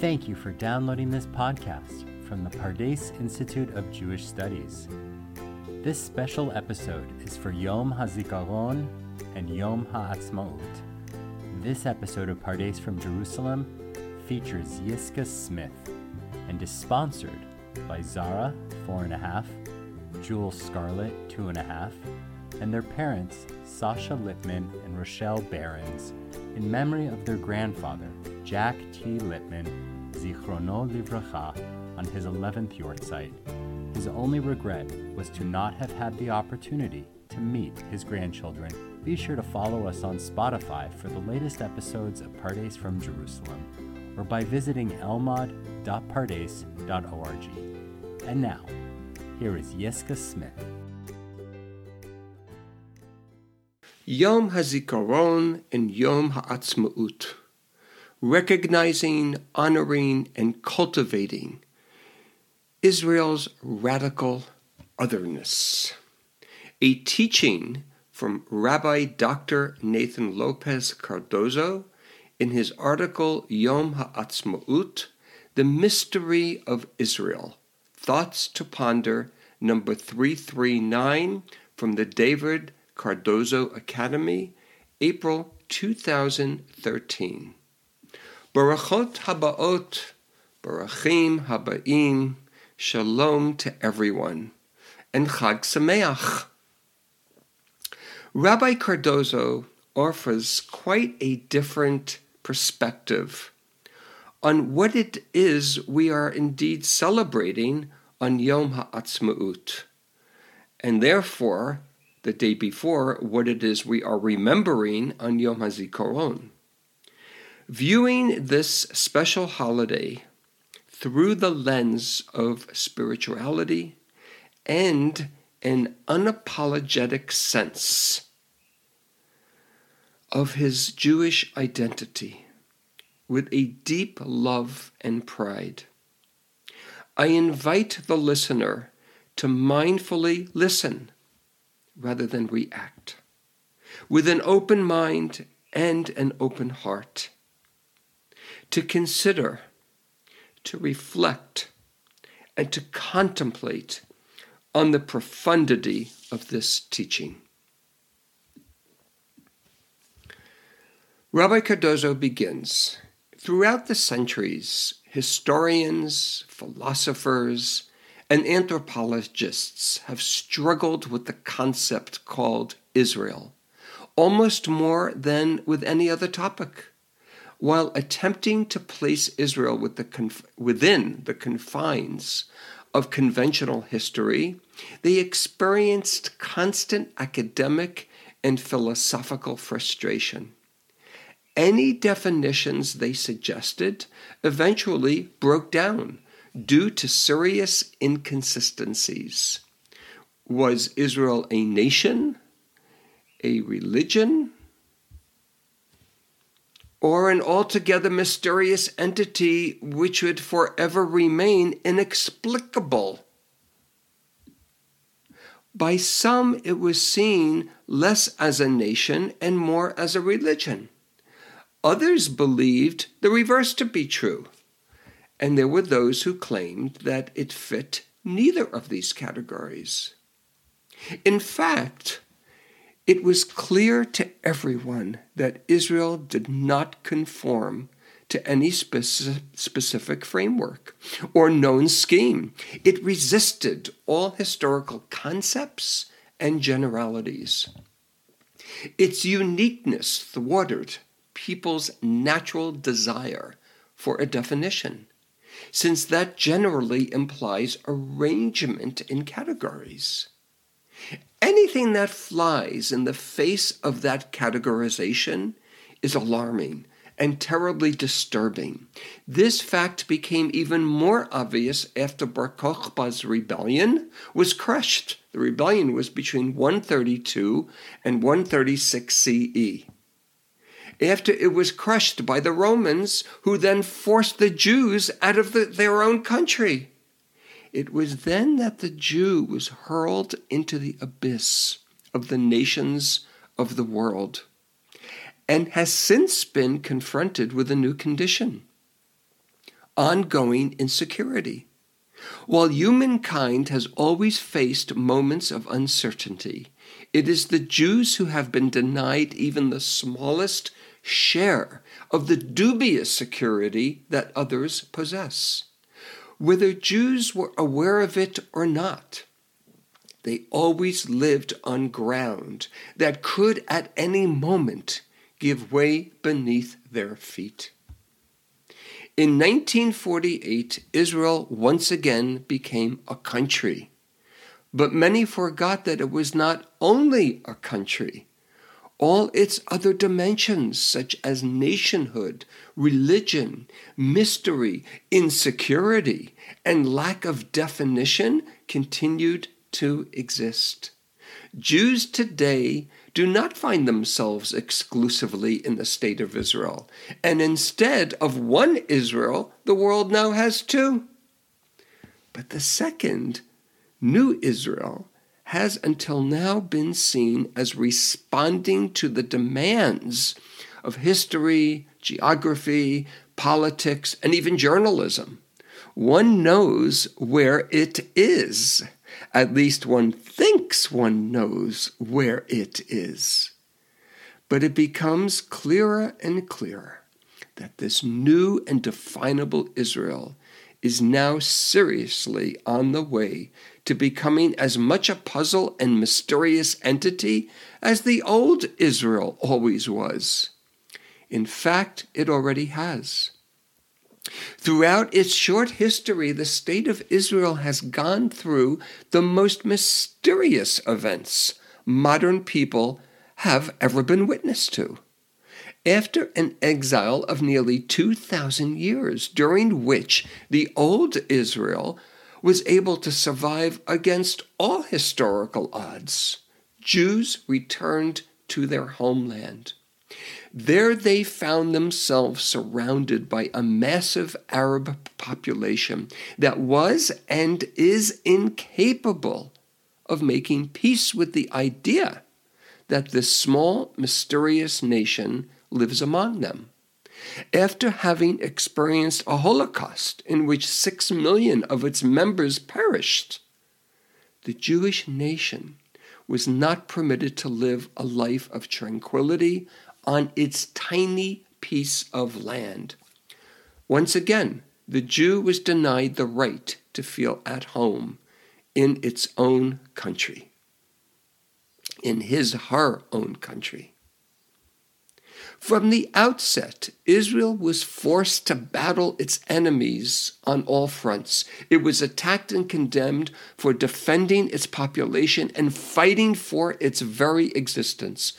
Thank you for downloading this podcast from the Pardes Institute of Jewish Studies. This special episode is for Yom HaZikaron and Yom HaAtzmaut. This episode of Pardes from Jerusalem features Yiscah Smith and is sponsored by Zara, four and a half, Jewel a half, and their parents, Sasha Lippman and Rochelle Behrens, in memory of their grandfather, Jack T. Lippman, Zichrono Livracha, on his 11th yahrzeit. His only regret was to not have had the opportunity to meet his grandchildren. Be sure to follow us on Spotify for the latest episodes of Pardes from Jerusalem, or by visiting elmad.pardes.org. And now, here is Yiscah Smith. Yom HaZikaron and Yom HaAtzmaut, recognizing, honoring, and cultivating Israel's radical otherness. A teaching from Rabbi Dr. Nathan Lopez Cardozo in his article Yom HaAtzmaut, The Mystery of Israel, Thoughts to Ponder, number 339 from the David Cardozo Academy, April 2013. Barachot habaot, barachim habaim, shalom to everyone, and Chag Sameach. Rabbi Cardozo offers quite a different perspective on what it is we are indeed celebrating on Yom HaAtzmaut, and therefore the day before what it is we are remembering on Yom HaZikaron. Viewing this special holiday through the lens of spirituality and an unapologetic sense of his Jewish identity with a deep love and pride. I invite the listener to mindfully listen rather than react, with an open mind and an open heart, to consider, to reflect, and to contemplate on the profundity of this teaching. Rabbi Cardozo begins Throughout the centuries, historians, philosophers, and anthropologists have struggled with the concept called Israel, almost more than with any other topic. While attempting to place Israel with the conf- within the confines of conventional history, they experienced constant academic and philosophical frustration. Any definitions they suggested eventually broke down due to serious inconsistencies. Was Israel a nation, a religion, or an altogether mysterious entity which would forever remain inexplicable? By some, it was seen less as a nation and more as a religion. Others believed the reverse to be true and there were those who claimed that it fit neither of these categories. In fact, it was clear to everyone that Israel did not conform to any speci- specific framework or known scheme. It resisted all historical concepts and generalities. Its uniqueness thwarted people's natural desire for a definition since that generally implies arrangement in categories. Anything that flies in the face of that categorization is alarming and terribly disturbing. This fact became even more obvious after Bar Kokhba's rebellion was crushed. The rebellion was between 132 and 136 CE after it was crushed by the Romans, who then forced the Jews out of the, their own country. It was then that the Jew was hurled into the abyss of the nations of the world and has since been confronted with a new condition ongoing insecurity. While humankind has always faced moments of uncertainty, it is the Jews who have been denied even the smallest share of the dubious security that others possess. Whether Jews were aware of it or not, they always lived on ground that could at any moment give way beneath their feet. In 1948, Israel once again became a country. But many forgot that it was not only a country. All its other dimensions, such as nationhood, religion, mystery, insecurity, and lack of definition, continued to exist. Jews today do not find themselves exclusively in the state of Israel, and instead of one Israel, the world now has two. But the second, New Israel, has until now been seen as responding to the demands of history, geography, politics, and even journalism. One knows where it is. At least one thinks one knows where it is. But it becomes clearer and clearer that this new and definable Israel is now seriously on the way to becoming as much a puzzle and mysterious entity as the old Israel always was. In fact, it already has. Throughout its short history, the state of Israel has gone through the most mysterious events modern people have ever been witness to. After an exile of nearly 2,000 years, during which the old Israel was able to survive against all historical odds, Jews returned to their homeland. There they found themselves surrounded by a massive Arab population that was and is incapable of making peace with the idea that this small, mysterious nation lives among them. After having experienced a Holocaust in which six million of its members perished, the Jewish nation was not permitted to live a life of tranquility on its tiny piece of land. Once again, the Jew was denied the right to feel at home in its own country, in his, her own country. From the outset, Israel was forced to battle its enemies on all fronts. It was attacked and condemned for defending its population and fighting for its very existence.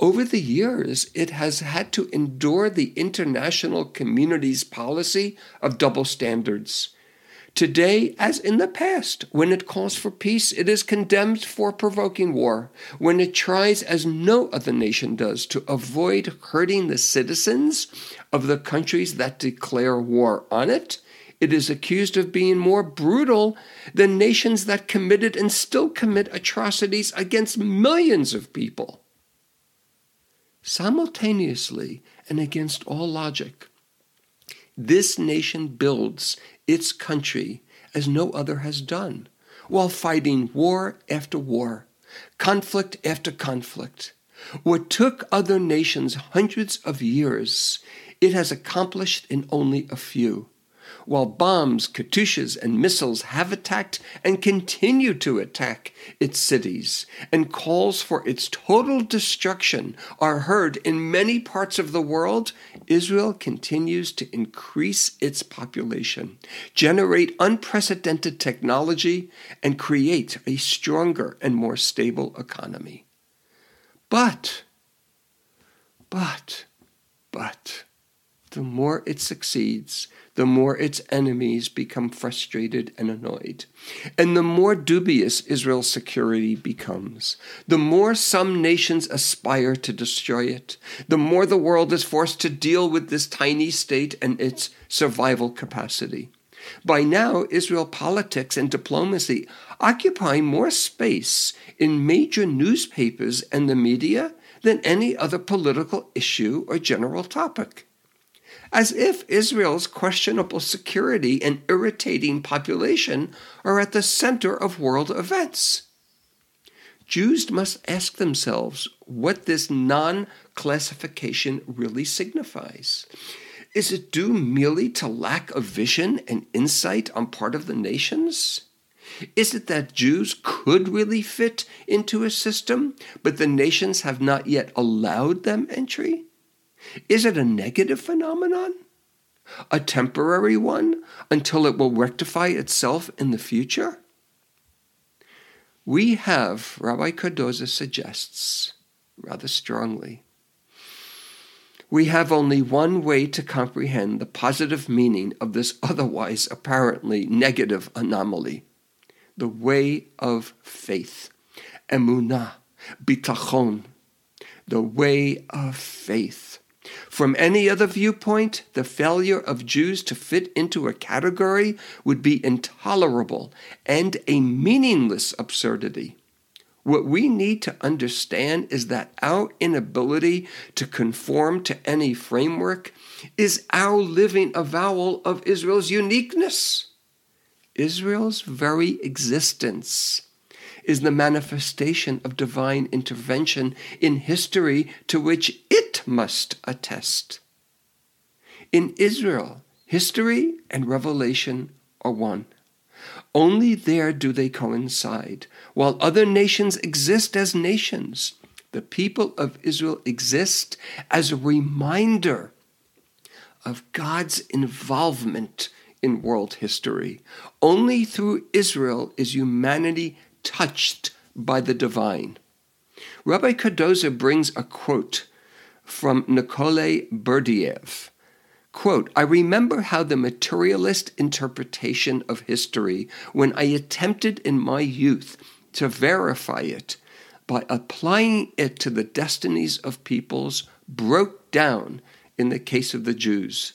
Over the years, it has had to endure the international community's policy of double standards. Today, as in the past, when it calls for peace, it is condemned for provoking war. When it tries, as no other nation does, to avoid hurting the citizens of the countries that declare war on it, it is accused of being more brutal than nations that committed and still commit atrocities against millions of people. Simultaneously, and against all logic, this nation builds its country as no other has done, while fighting war after war, conflict after conflict. What took other nations hundreds of years, it has accomplished in only a few while bombs, Katyushas, and missiles have attacked and continue to attack its cities, and calls for its total destruction are heard in many parts of the world, Israel continues to increase its population, generate unprecedented technology, and create a stronger and more stable economy. But, but, but, the more it succeeds, the more its enemies become frustrated and annoyed. And the more dubious Israel's security becomes, the more some nations aspire to destroy it, the more the world is forced to deal with this tiny state and its survival capacity. By now, Israel politics and diplomacy occupy more space in major newspapers and the media than any other political issue or general topic. As if Israel's questionable security and irritating population are at the center of world events. Jews must ask themselves what this non classification really signifies. Is it due merely to lack of vision and insight on part of the nations? Is it that Jews could really fit into a system, but the nations have not yet allowed them entry? Is it a negative phenomenon? A temporary one until it will rectify itself in the future? We have, Rabbi Cardozo suggests rather strongly, we have only one way to comprehend the positive meaning of this otherwise apparently negative anomaly the way of faith. Emunah, bitachon, the way of faith. From any other viewpoint, the failure of Jews to fit into a category would be intolerable and a meaningless absurdity. What we need to understand is that our inability to conform to any framework is our living avowal of Israel's uniqueness. Israel's very existence is the manifestation of divine intervention in history to which it must attest. In Israel, history and revelation are one. Only there do they coincide. While other nations exist as nations, the people of Israel exist as a reminder of God's involvement in world history. Only through Israel is humanity touched by the divine. Rabbi Cardozo brings a quote from Nikolai Berdyaev. Quote, I remember how the materialist interpretation of history, when I attempted in my youth to verify it by applying it to the destinies of peoples, broke down in the case of the Jews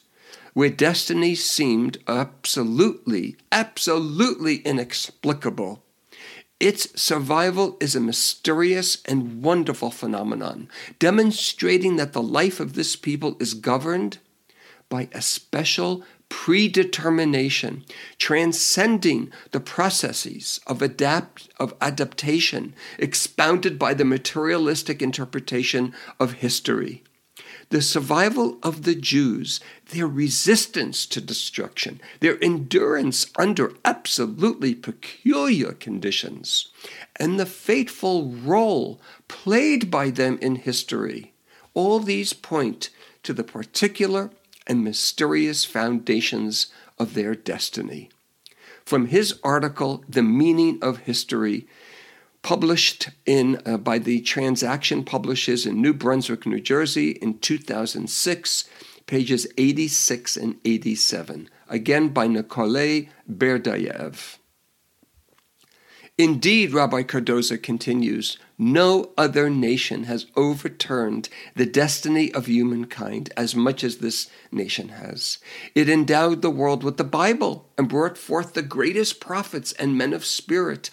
where destiny seemed absolutely, absolutely inexplicable. Its survival is a mysterious and wonderful phenomenon, demonstrating that the life of this people is governed by a special predetermination, transcending the processes of adapt of adaptation expounded by the materialistic interpretation of history the survival of the Jews, their resistance to destruction, their endurance under absolutely peculiar conditions, and the fateful role played by them in history. All these point to the particular and mysterious foundations of their destiny. From his article, The Meaning of History, published in uh, by the Transaction Publishers in New Brunswick, New Jersey in 2006, pages 86 and 87, again by Nikolai Berdyaev. Indeed, Rabbi Cardozo continues, no other nation has overturned the destiny of humankind as much as this nation has. It endowed the world with the Bible and brought forth the greatest prophets and men of spirit.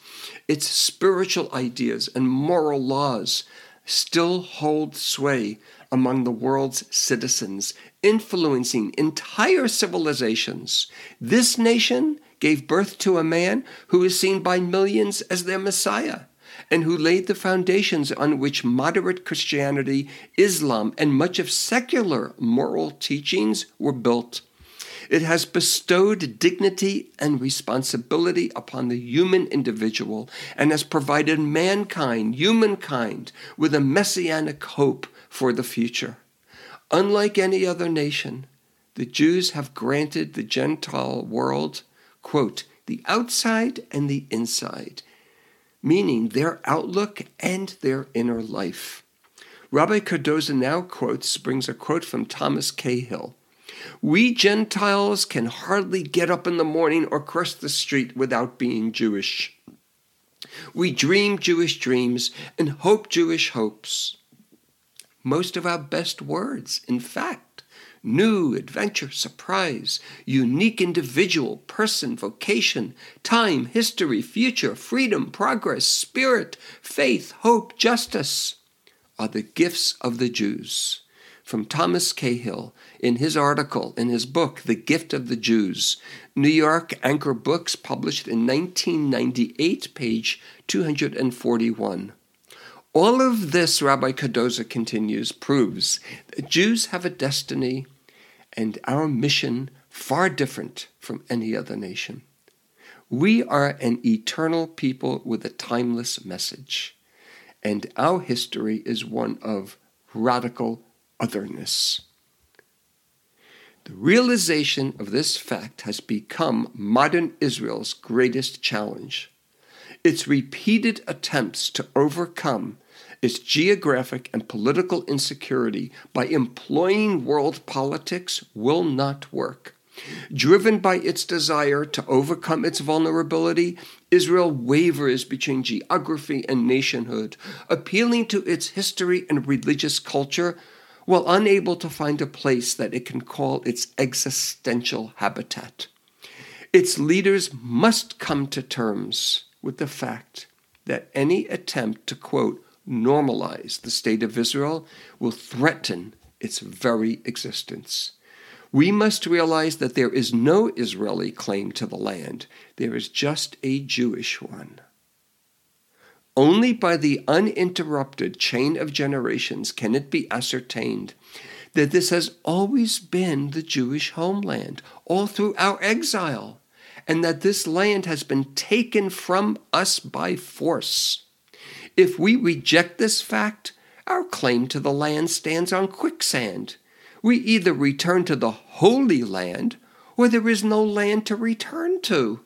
Its spiritual ideas and moral laws still hold sway among the world's citizens, influencing entire civilizations. This nation gave birth to a man who is seen by millions as their Messiah, and who laid the foundations on which moderate Christianity, Islam, and much of secular moral teachings were built. It has bestowed dignity and responsibility upon the human individual and has provided mankind, humankind, with a messianic hope for the future. Unlike any other nation, the Jews have granted the Gentile world quote, the outside and the inside, meaning their outlook and their inner life. Rabbi Cardozo now quotes, brings a quote from Thomas Cahill. We Gentiles can hardly get up in the morning or cross the street without being Jewish. We dream Jewish dreams and hope Jewish hopes. Most of our best words, in fact, new adventure, surprise, unique individual, person, vocation, time, history, future, freedom, progress, spirit, faith, hope, justice are the gifts of the Jews. from Thomas Cahill in his article in his book, The Gift of the Jews, New York Anchor Books, published in 1998, page 241. All of this, Rabbi Cardozo continues, proves that Jews have a destiny and our mission far different from any other nation. We are an eternal people with a timeless message, and our history is one of radical otherness. The realization of this fact has become modern Israel's greatest challenge. Its repeated attempts to overcome its geographic and political insecurity by employing world politics will not work. Driven by its desire to overcome its vulnerability, Israel wavers between geography and nationhood, appealing to its history and religious culture while unable to find a place that it can call its existential habitat. Its leaders must come to terms with the fact that any attempt to, quote, normalize the state of Israel will threaten its very existence. We must realize that there is no Israeli claim to the land, there is just a Jewish one. Only by the uninterrupted chain of generations can it be ascertained that this has always been the Jewish homeland, all through our exile, and that this land has been taken from us by force. If we reject this fact, our claim to the land stands on quicksand. We either return to the Holy Land, or there is no land to return to.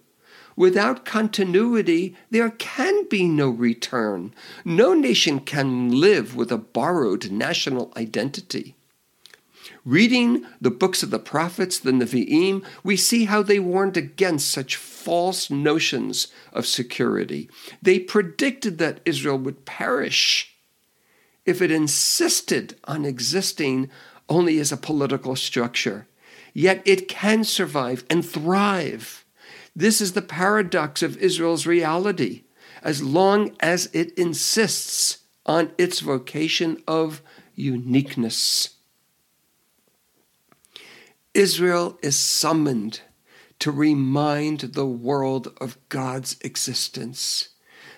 Without continuity, there can be no return. No nation can live with a borrowed national identity. Reading the books of the prophets, the Nevi'im, we see how they warned against such false notions of security. They predicted that Israel would perish if it insisted on existing only as a political structure. Yet it can survive and thrive. This is the paradox of Israel's reality, as long as it insists on its vocation of uniqueness. Israel is summoned to remind the world of God's existence,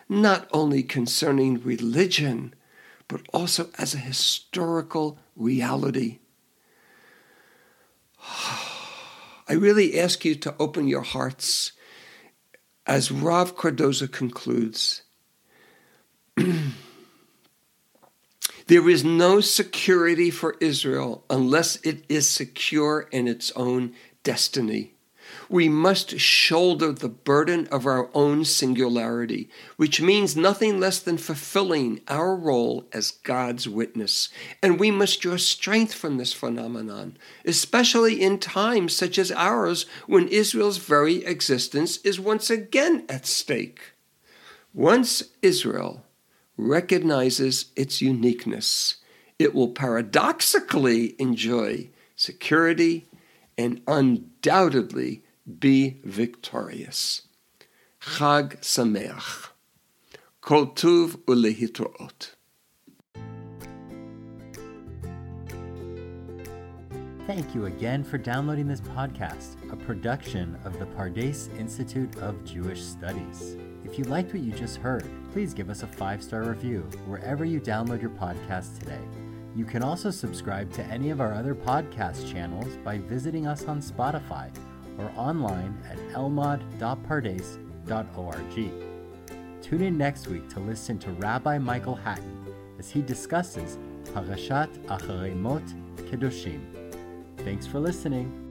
not only concerning religion, but also as a historical reality. I really ask you to open your hearts as Rav Cardozo concludes. There is no security for Israel unless it is secure in its own destiny. We must shoulder the burden of our own singularity, which means nothing less than fulfilling our role as God's witness. And we must draw strength from this phenomenon, especially in times such as ours when Israel's very existence is once again at stake. Once Israel recognizes its uniqueness, it will paradoxically enjoy security and undoubtedly be victorious. Chag Sameach. Kol Tuv ulehitroot. Thank you again for downloading this podcast, a production of the Pardes Institute of Jewish Studies. If you liked what you just heard, please give us a five star review wherever you download your podcast today. You can also subscribe to any of our other podcast channels by visiting us on Spotify or online at elmad.pardes.org. Tune in next week to listen to Rabbi Michael Hattin as he discusses Parashat Acharei Mot Kedoshim. Thanks for listening.